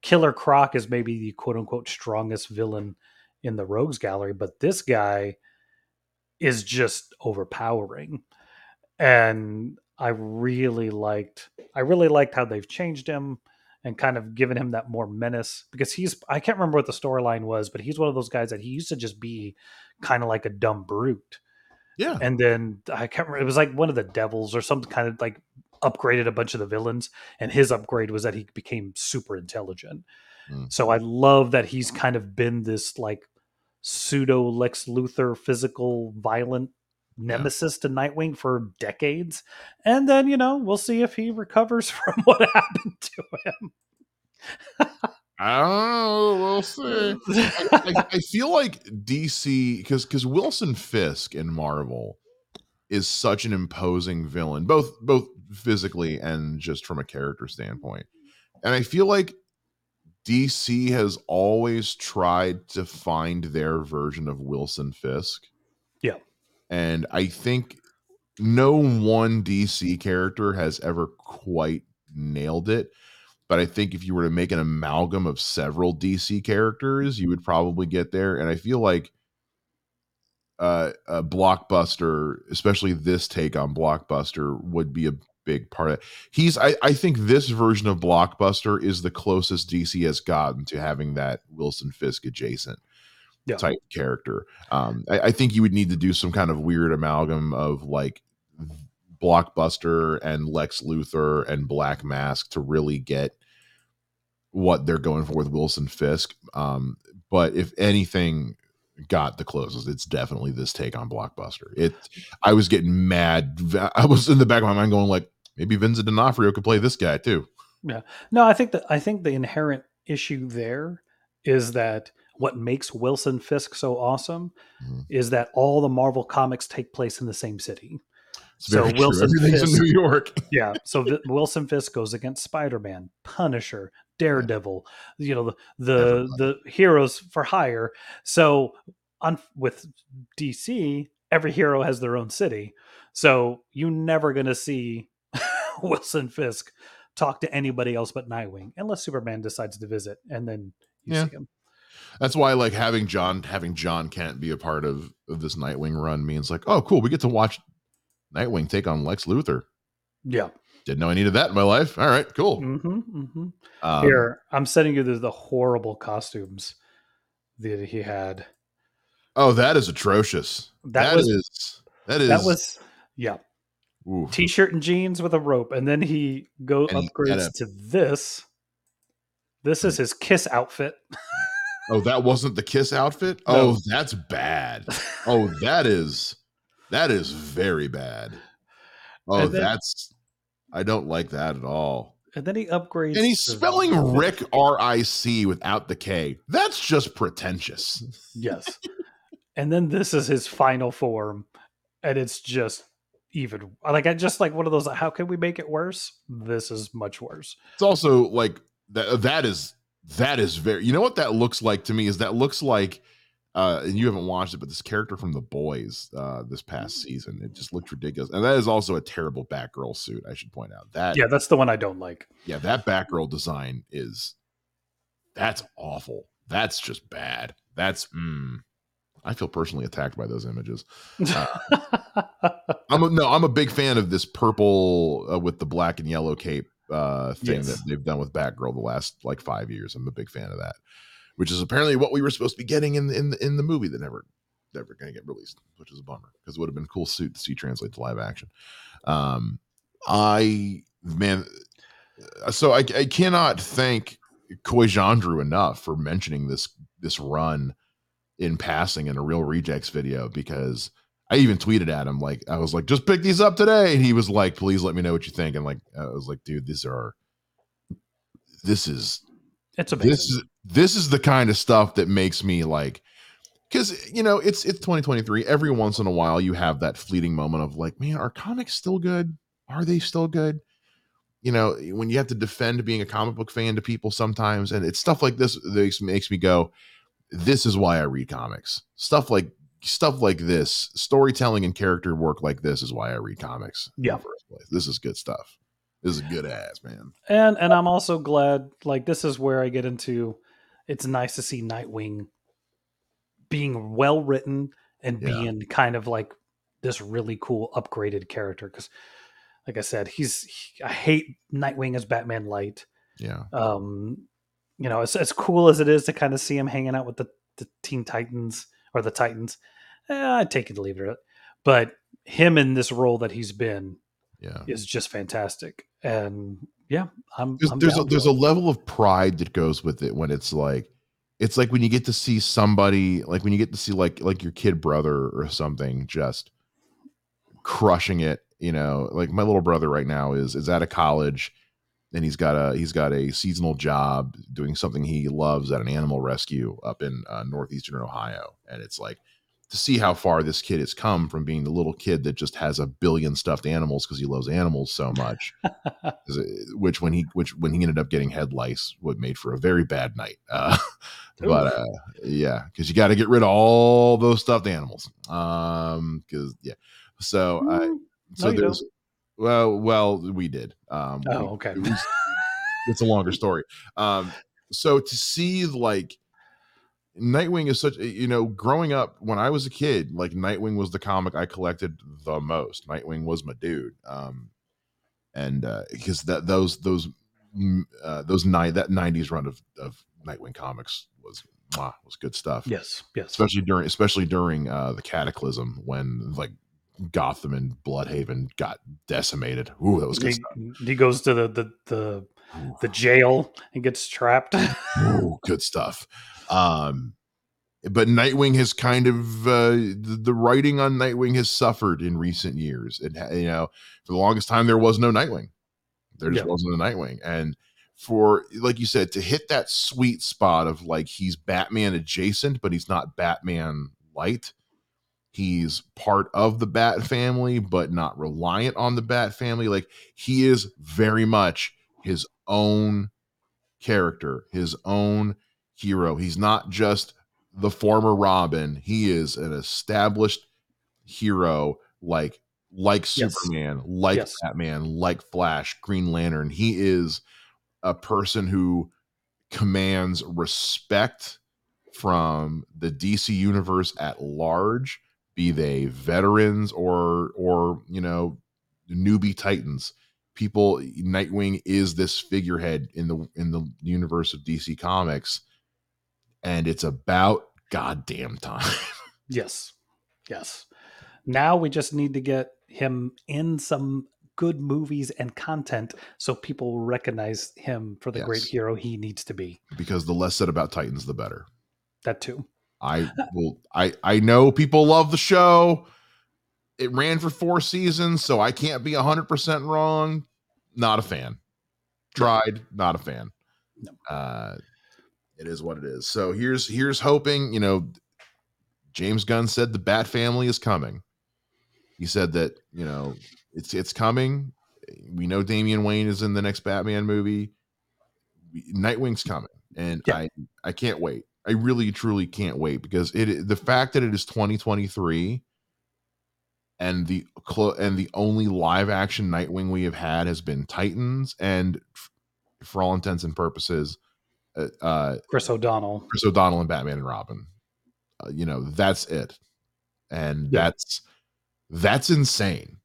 Killer Croc is maybe the quote unquote strongest villain in the Rogues Gallery, but this guy is just overpowering. And I really liked I really liked how they've changed him and kind of given him that more menace because he's I can't remember what the storyline was, but he's one of those guys that he used to just be kind of like a dumb brute. yeah, And then I can't remember it was like one of the devils or some kind of like upgraded a bunch of the villains and his upgrade was that he became super intelligent. Mm. So I love that he's kind of been this like pseudo Lex Luthor physical violent nemesis to Nightwing for decades. And then, you know, we'll see if he recovers from what happened to him. I don't know. We'll see. I, I, I feel like DC because because Wilson Fisk in Marvel is such an imposing villain, both both physically and just from a character standpoint. And I feel like DC has always tried to find their version of Wilson Fisk. Yeah. And I think no one DC character has ever quite nailed it. But I think if you were to make an amalgam of several DC characters, you would probably get there. And I feel like uh, a blockbuster, especially this take on blockbuster, would be a big part of it. He's, I, I think this version of blockbuster is the closest DC has gotten to having that Wilson Fisk adjacent Yeah. type character. Um, I, I think you would need to do some kind of weird amalgam of like blockbuster and Lex Luthor and Black Mask to really get what they're going for with Wilson Fisk. Um, but if anything got the closest, it's definitely this take on Blockbuster. It I was getting mad. I was in the back of my mind going like, maybe Vincent D'Onofrio could play this guy too. Yeah. No, I think that I think the inherent issue there is that what makes Wilson Fisk so awesome Mhm. is that all the Marvel comics take place in the same city. So. Wilson Everything's Fisk- in New York. Yeah. So Vi- Wilson Fisk goes against Spider Man, Punisher, Daredevil, you know, the the, the heroes for hire. So on with DC, every hero has their own city. So you're never gonna see Wilson Fisk talk to anybody else but Nightwing, unless Superman decides to visit, and then you Yeah. see him. That's why like having John having Jon Kent be a part of, of this Nightwing run means like, oh cool, we get to watch Nightwing take on Lex Luthor. Yeah. Didn't know I needed that in my life. All right, cool. hmm hmm Um, Here, I'm sending you the, the horrible costumes that he had. Oh, that is atrocious. That that was- is that is That was yeah. oof. t-shirt and jeans with a rope and then he go And he upgrades a- to this this is his kiss outfit Oh, that wasn't the kiss outfit? No. Oh, that's bad. Oh, that is that is very bad. Oh, then- that's I don't like that at all. and then he upgrades And he's spelling this. Rick R I C without the K. That's just pretentious. yes and then this is his final form and it's just even like i just like one of those how can we make it worse this is much worse It's also like that that is that is very you know what that looks like to me is that looks like uh and you haven't watched it but this character from the boys uh this past season it just looked ridiculous. And that is also a terrible batgirl suit i should point out. That yeah that's the one i don't like. Yeah that batgirl design is that's awful. That's just bad. That's mm, i feel personally attacked by those images. I'm a, no i'm a big fan of this purple uh, with the black and yellow cape uh thing Yes. that they've done with batgirl the last like five years. I'm a big fan of that which is apparently what we were supposed to be getting in in in the movie that never never going to get released which is a bummer because it would have been a cool suit to see translate to live action. Um i man uh, so i, I cannot thank Coy Jandreau enough for mentioning this this run in passing in a Reel Rejects video because I even tweeted at him like I was like just pick these up today. And he was like please let me know what you think. And like I was like dude these are this is it's amazing. this is this is the kind of stuff that makes me like because you know it's it's 2023 every once in a while you have that fleeting moment of like man are comics still good? Are they still good? You know when you have to defend being a comic book fan to people sometimes and it's stuff like this that makes, makes me go this is why i read comics. Stuff like stuff like this storytelling and character work like this is why i read comics Yeah. this is good stuff. This is good ass man. And and i'm also glad like this is where i get into it's nice to see nightwing being well written and Yeah. being kind of like this really cool upgraded character because like i said he's he- i hate nightwing as batman light. Yeah. Um you know as, as cool as it is to kind of see him hanging out with the, the teen titans or the titans eh, i'd take it to leave it but him in this role that he's been yeah. is just fantastic. And yeah i'm there's I'm there's a, there's a level of pride that goes with it when it's like it's like when you get to see somebody like when you get to see like like your kid brother or something just crushing it you know? Like my little brother right now is is out of college and he's got a he's got a seasonal job doing something he loves at an animal rescue up in uh, northeastern ohio. And it's like to see how far this kid has come from being the little kid that just has a billion stuffed animals because he loves animals so much. Which when he which when he ended up getting head lice what made for a very bad night uh but uh yeah because you got to get rid of all those stuffed animals um because yeah. So i Mm, so no, there's well well we did um we- oh okay. it was- it's a longer story. Um so to see like Nightwing is such you know growing up when I was a kid like Nightwing was the comic I collected the most. Nightwing was my dude um and uh because that those those mm, uh those nine that 90s run of of Nightwing comics was mwah, was good stuff. Yes yes. Especially during especially during uh the cataclysm when like Gotham and Blüdhaven got decimated. Ooh that was good he, stuff. he goes to the the the, the jail and gets trapped. Ooh, good stuff. Um, but Nightwing has kind of uh, the, the writing on Nightwing has suffered in recent years. It you know for the longest time there was no Nightwing. There just Yeah. wasn't a Nightwing, and for like you said to hit that sweet spot of like he's Batman adjacent, but he's not Batman light. He's part of the Bat family, but not reliant on the Bat family. Like he is very much his own character, his own hero. He's not just the former Robin. He is an established hero like like Yes. Superman, like Yes. Batman, like Flash, Green Lantern. He is a person who commands respect from the DC universe at large, be they veterans or or you know newbie titans. People, Nightwing is this figurehead in the in the universe of DC Comics, and it's about goddamn time. Yes. Yes. Now we just need to get him in some good movies and content so people recognize him for the great hero he needs to be. because the less said about Titans, the better. That too. I will. I I know people love the show. It ran for four seasons, so I can't be hundred percent wrong. Not a fan. Tried, not a fan. No. Uh, it is what it is. So here's here's hoping. You know, James Gunn said the Bat Family is coming. He said that you know it's it's coming. We know Damian Wayne is in the next Batman movie. Nightwing's coming, and Yeah. I I can't wait. I really truly can't wait because it the fact that it is 2023 and the clo- and the only live action Nightwing we have had has been Titans and for all intents and purposes uh, uh Chris O'Donnell. Chris O'Donnell and Batman and Robin. Uh, you know, that's it. And Yeah. that's that's insane.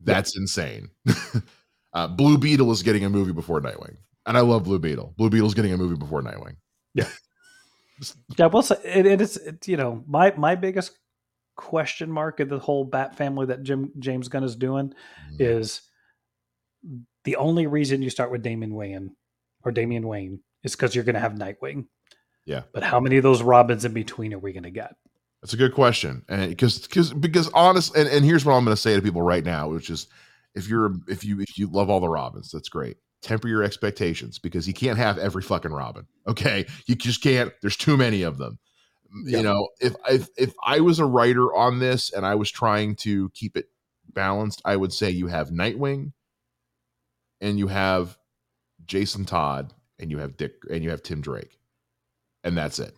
That's insane. uh, Blue Beetle is getting a movie before Nightwing. And I love Blue Beetle. Blue Beetle's getting a movie before Nightwing. Yeah, yeah. Well, it, it is. It, you know, my my biggest question mark of the whole Bat family that Jim James Gunn is doing is the only reason you start with Damon Wayne or Damian Wayne is because you're going to have Nightwing. Yeah. But how many of those Robins in between are we going to get? That's a good question, and because because because honest, and, and here's what I'm going to say to people right now, which is, if you're if you if you love all the Robins, that's great. Temper your expectations because you can't have every fucking Robin. Okay, you just can't. There's too many of them. Yeah. You know, if if if I was a writer on this and I was trying to keep it balanced, I would say you have Nightwing, and you have Jason Todd, and you have Dick, and you have Tim Drake, and that's it.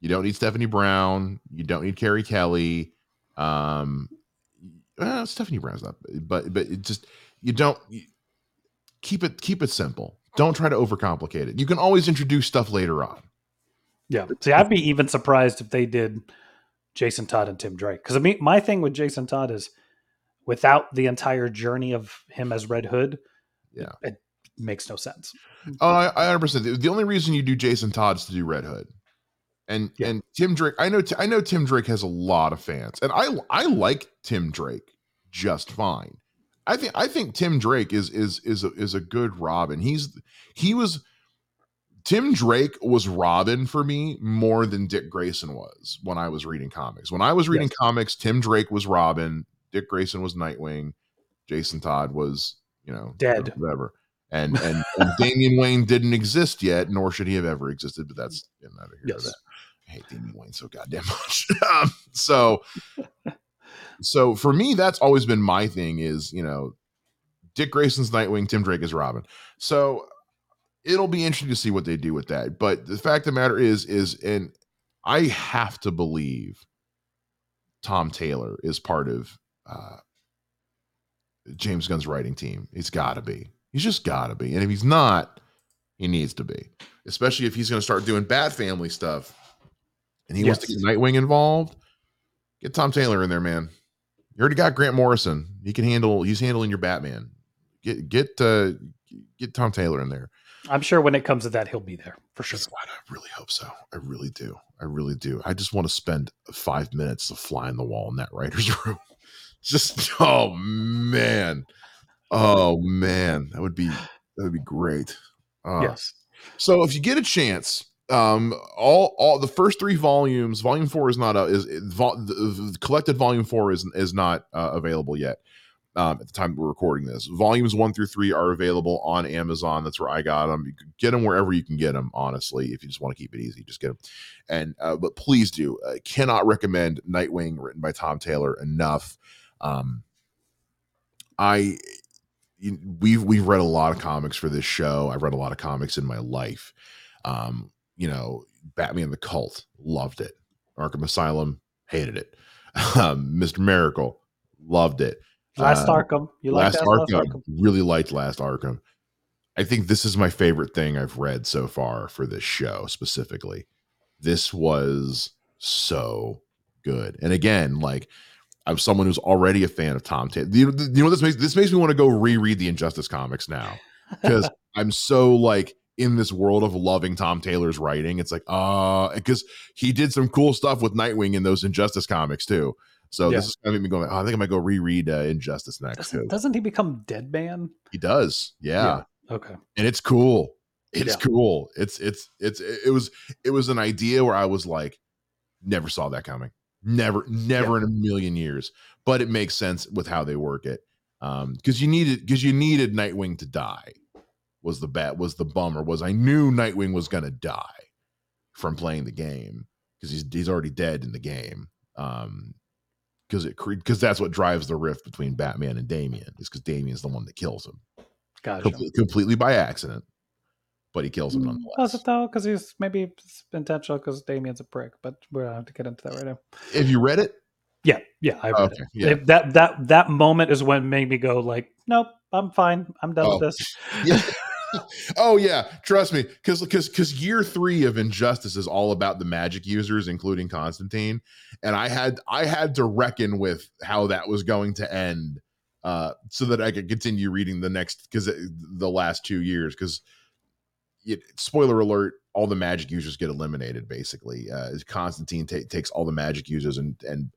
You don't need Stephanie Brown. You don't need Carrie Kelly. Um, well, Stephanie Brown's not, but but it just you don't you, keep it keep it simple. Don't try to overcomplicate it. You can always introduce stuff later on. Yeah. See, I'd be even surprised if they did Jason Todd and Tim Drake. Because I mean, my thing with Jason Todd is without the entire journey of him as Red Hood, Yeah. it makes no sense. Oh, I, I understand. The- The only reason you do Jason Todd is to do Red Hood, and Yeah. and Tim Drake. I know I know Tim Drake has a lot of fans, and I I like Tim Drake just fine. I think I think Tim Drake is is is a, is a good Robin. He's he was Tim Drake was Robin for me more than Dick Grayson was when I was reading comics. When I was reading Yes. comics, Tim Drake was Robin, Dick Grayson was Nightwing, Jason Todd was you know Dead. whatever. And and, and Damian Wayne didn't exist yet, nor should he have ever existed. But that's you know, neither here Yes. I hate Damian Wayne so goddamn much. um, so so for me, that's always been my thing. Is you know, Dick Grayson's Nightwing, Tim Drake is Robin. So it'll be interesting to see what they do with that. But the fact of the matter is, is and I have to believe Tom Taylor is part of uh, James Gunn's writing team. He's got to be. He's just got to be. And if he's not, he needs to be. Especially if he's going to start doing Bat Family stuff, and he wants to get Nightwing involved. Get Tom Taylor in there, man. You already got Grant Morrison. He can handle. He's handling your Batman. Get get uh, get Tom Taylor in there. I'm sure when it comes to that, he'll be there for sure. What I really hope so. I really do. I really do. I just want to spend five minutes to fly in the wall in that writer's room. Just oh man, oh man, that would be that would be great. Uh, yes. So if you get a chance, um, all all the first three volumes, volume four is not a is, is vol- the, the collected volume four is is not uh, available yet, um, at the time we're recording this. Volumes one through three are available on Amazon. That's where I got them. You can get them wherever you can get them. Honestly, if you just want to keep it easy, just get them. And uh, but please do. I cannot recommend Nightwing, written by Tom Taylor, enough. Um, I we've we've read a lot of comics for this show. I've read a lot of comics in my life. Um, you know, Batman the Cult, loved it. Arkham Asylum, hated it. Um, Mr. Miracle, loved it. Last uh, Arkham, you last, Arkham, last Arkham, really liked Last Arkham. I think this is my favorite thing I've read so far for this show specifically. This was so good. And again, like I'm someone who's already a fan of Tom Taylor. You know, you know this makes this makes me want to go reread the Injustice comics now because I'm so like in this world of loving Tom Taylor's writing. It's like, uh, because he did some cool stuff with Nightwing in those Injustice comics too. So yeah. this is kind of me going, oh, I think I might go reread uh, Injustice next. Doesn't, doesn't, he become Deadman? He does. Yeah. yeah. Okay. And it's cool. It's yeah. cool. It's it's it's it was it was an idea where I was like, never saw that coming. Never, never in a million years. But it makes sense with how they work it. Um, because you needed because you needed Nightwing to die was the bat was the bummer was I knew Nightwing was gonna die from playing the game because he's he's already dead in the game. Um, because it because that's what drives the rift between Batman and Damian is because Damian's the one that kills him. Gotcha. Com- completely by accident, but he kills him mm, nonetheless. Was it though? Because he's maybe intentional because Damian's a prick, but we don't have to get into that right now. Have you read it? Yeah, yeah, I read okay, it. Yeah. That that that moment is when made me go like, nope, I'm fine, I'm done oh. with this. Yeah. oh yeah, trust me, because because because year three of Injustice is all about the magic users, including Constantine, and I had I had to reckon with how that was going to end, uh, so that I could continue reading the next because the last two years because. Spoiler alert: all the magic users get eliminated. Basically, uh, Constantine t- takes all the magic users and and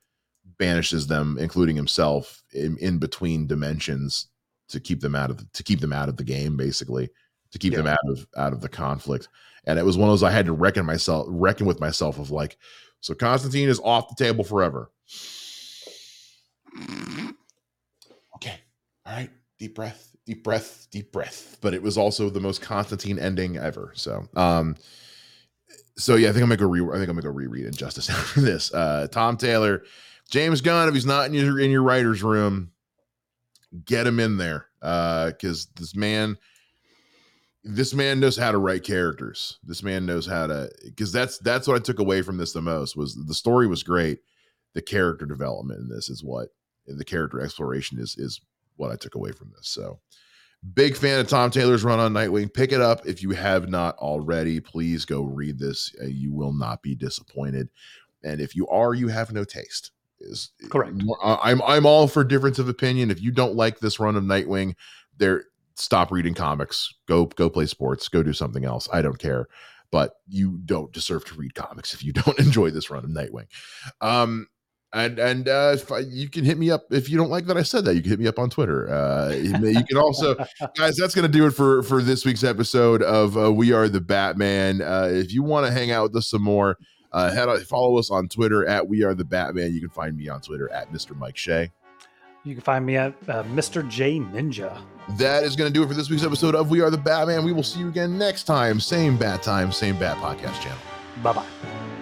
banishes them, including himself, in, in between dimensions to keep them out of the, to keep them out of the game. Basically, to keep yeah. them out of out of the conflict. And it was one of those I had to reckon myself reckon with myself of like, so Constantine is off the table forever. Okay. All right. Deep breath, deep breath, deep breath. But it was also the most Constantine ending ever. So um so yeah, I think I'm gonna go re I think I'm gonna go reread Injustice after this. Uh Tom Taylor, James Gunn, if he's not in your in your writer's room, get him in there. Uh because this man this man knows how to write characters. This man knows how to because that's that's what I took away from this the most was the story was great. The character development in this is what the character exploration is is what I took away from this. So big fan of Tom Taylor's run on Nightwing. Pick it up if you have not already. Please go read this. Uh, you will not be disappointed. And if you are, you have no taste. Is correct. I'm I'm all for difference of opinion. If you don't like this run of Nightwing, there stop reading comics go go play sports go do something else i don't care but you don't deserve to read comics if you don't enjoy this run of nightwing um and and uh, I, you can hit me up if you don't like that I said that. You can hit me up on Twitter. Uh, you can also, guys. That's going to do it for for this week's episode of uh, We Are the Batman. Uh, if you want to hang out with us some more, uh, head on, follow us on Twitter at We Are the Batman. You can find me on Twitter at Mr. Mike Shea. You can find me at uh, Mr. J Ninja. That is going to do it for this week's episode of We Are the Batman. We will see you again next time. Same bat time, same bat podcast channel. Bye bye.